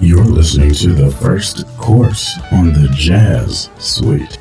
You're listening to the first course on the Jazz Suite.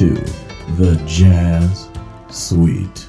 to the Jazz Suite.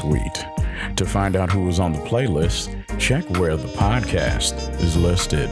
Suite. To find out who is on the playlist, check where the podcast is listed.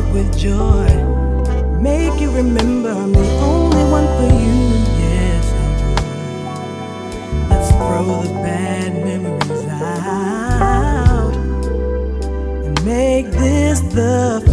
heart with joy. Make you remember I'm the only one for you. Yes, I would. Let's throw the bad memories out and make this the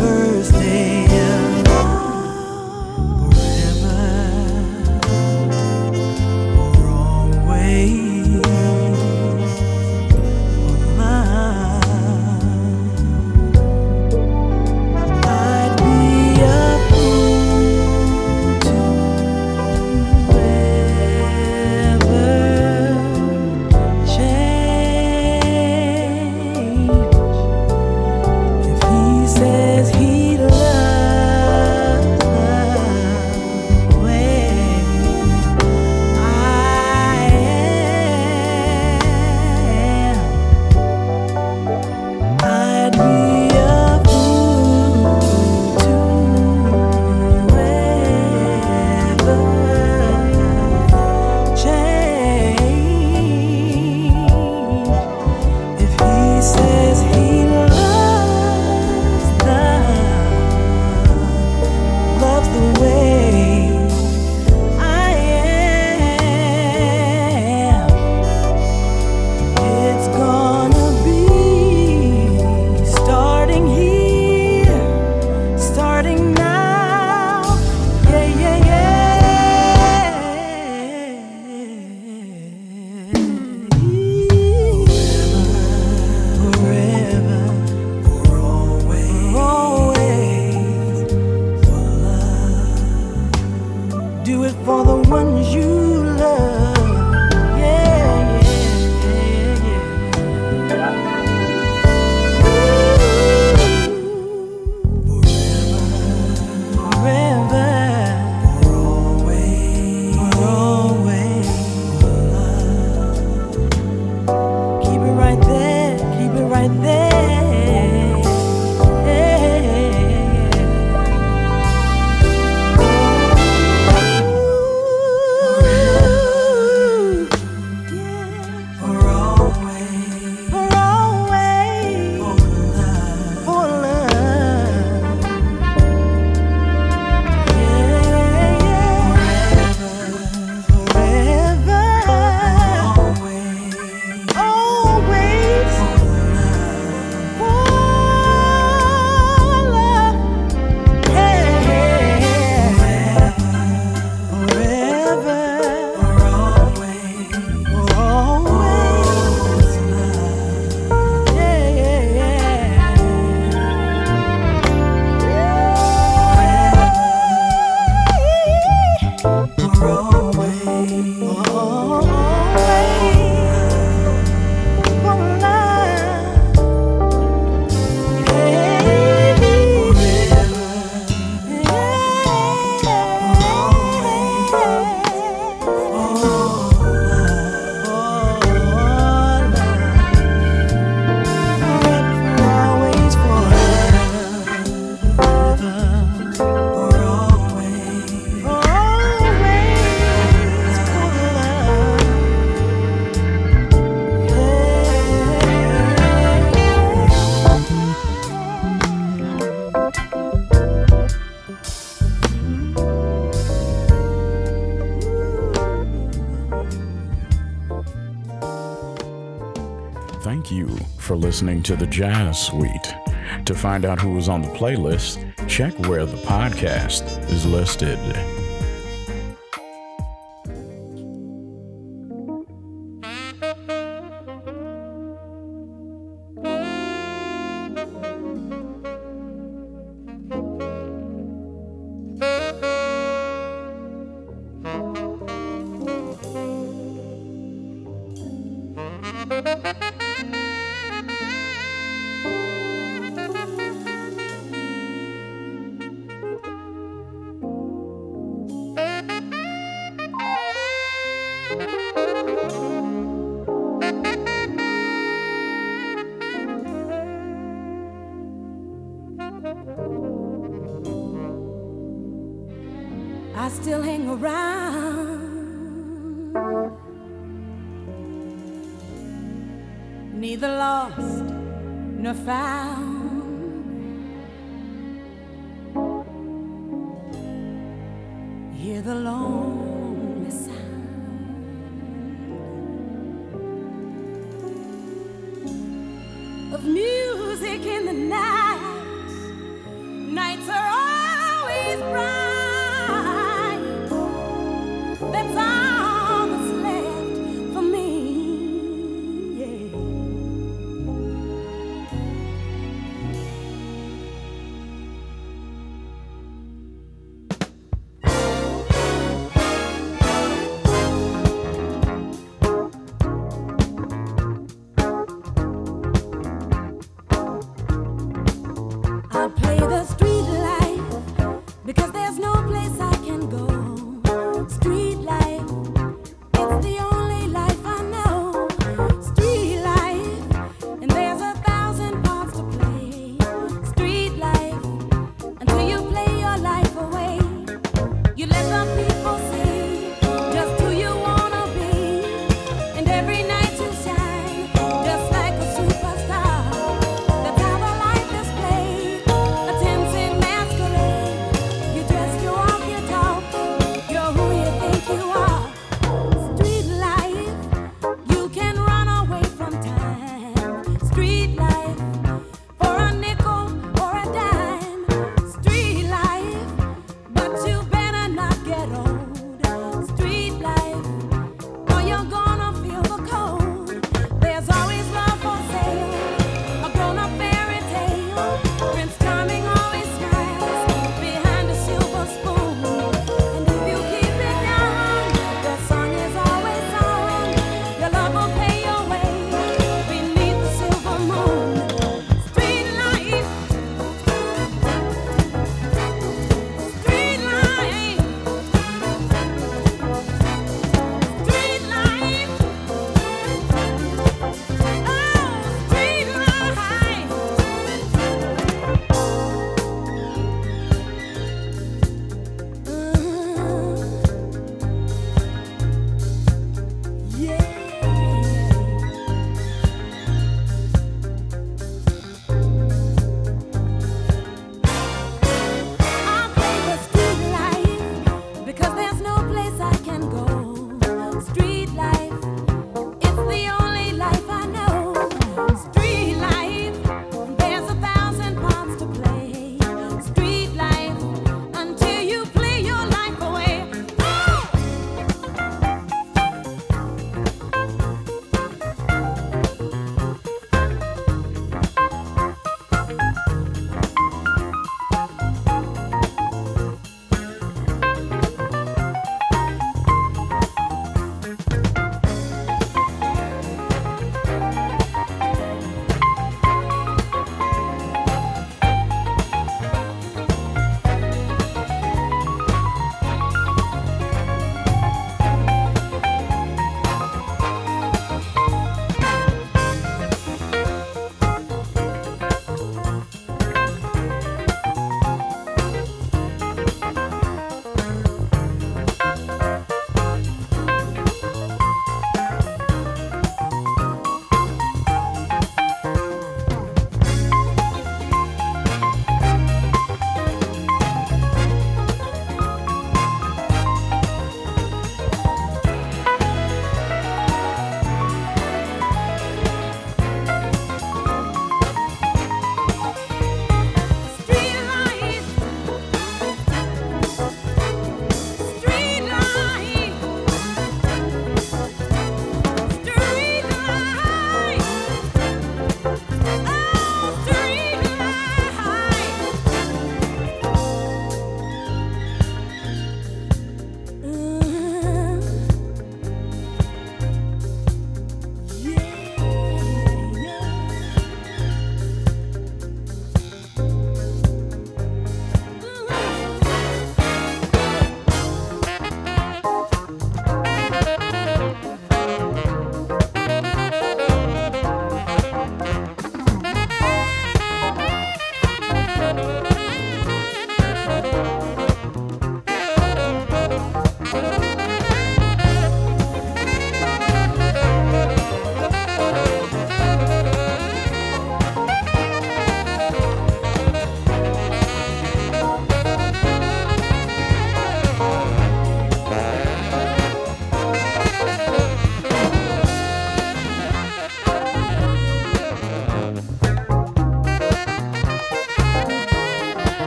listening to the Jazz Suite. To find out who was on the playlist, check where the podcast is listed.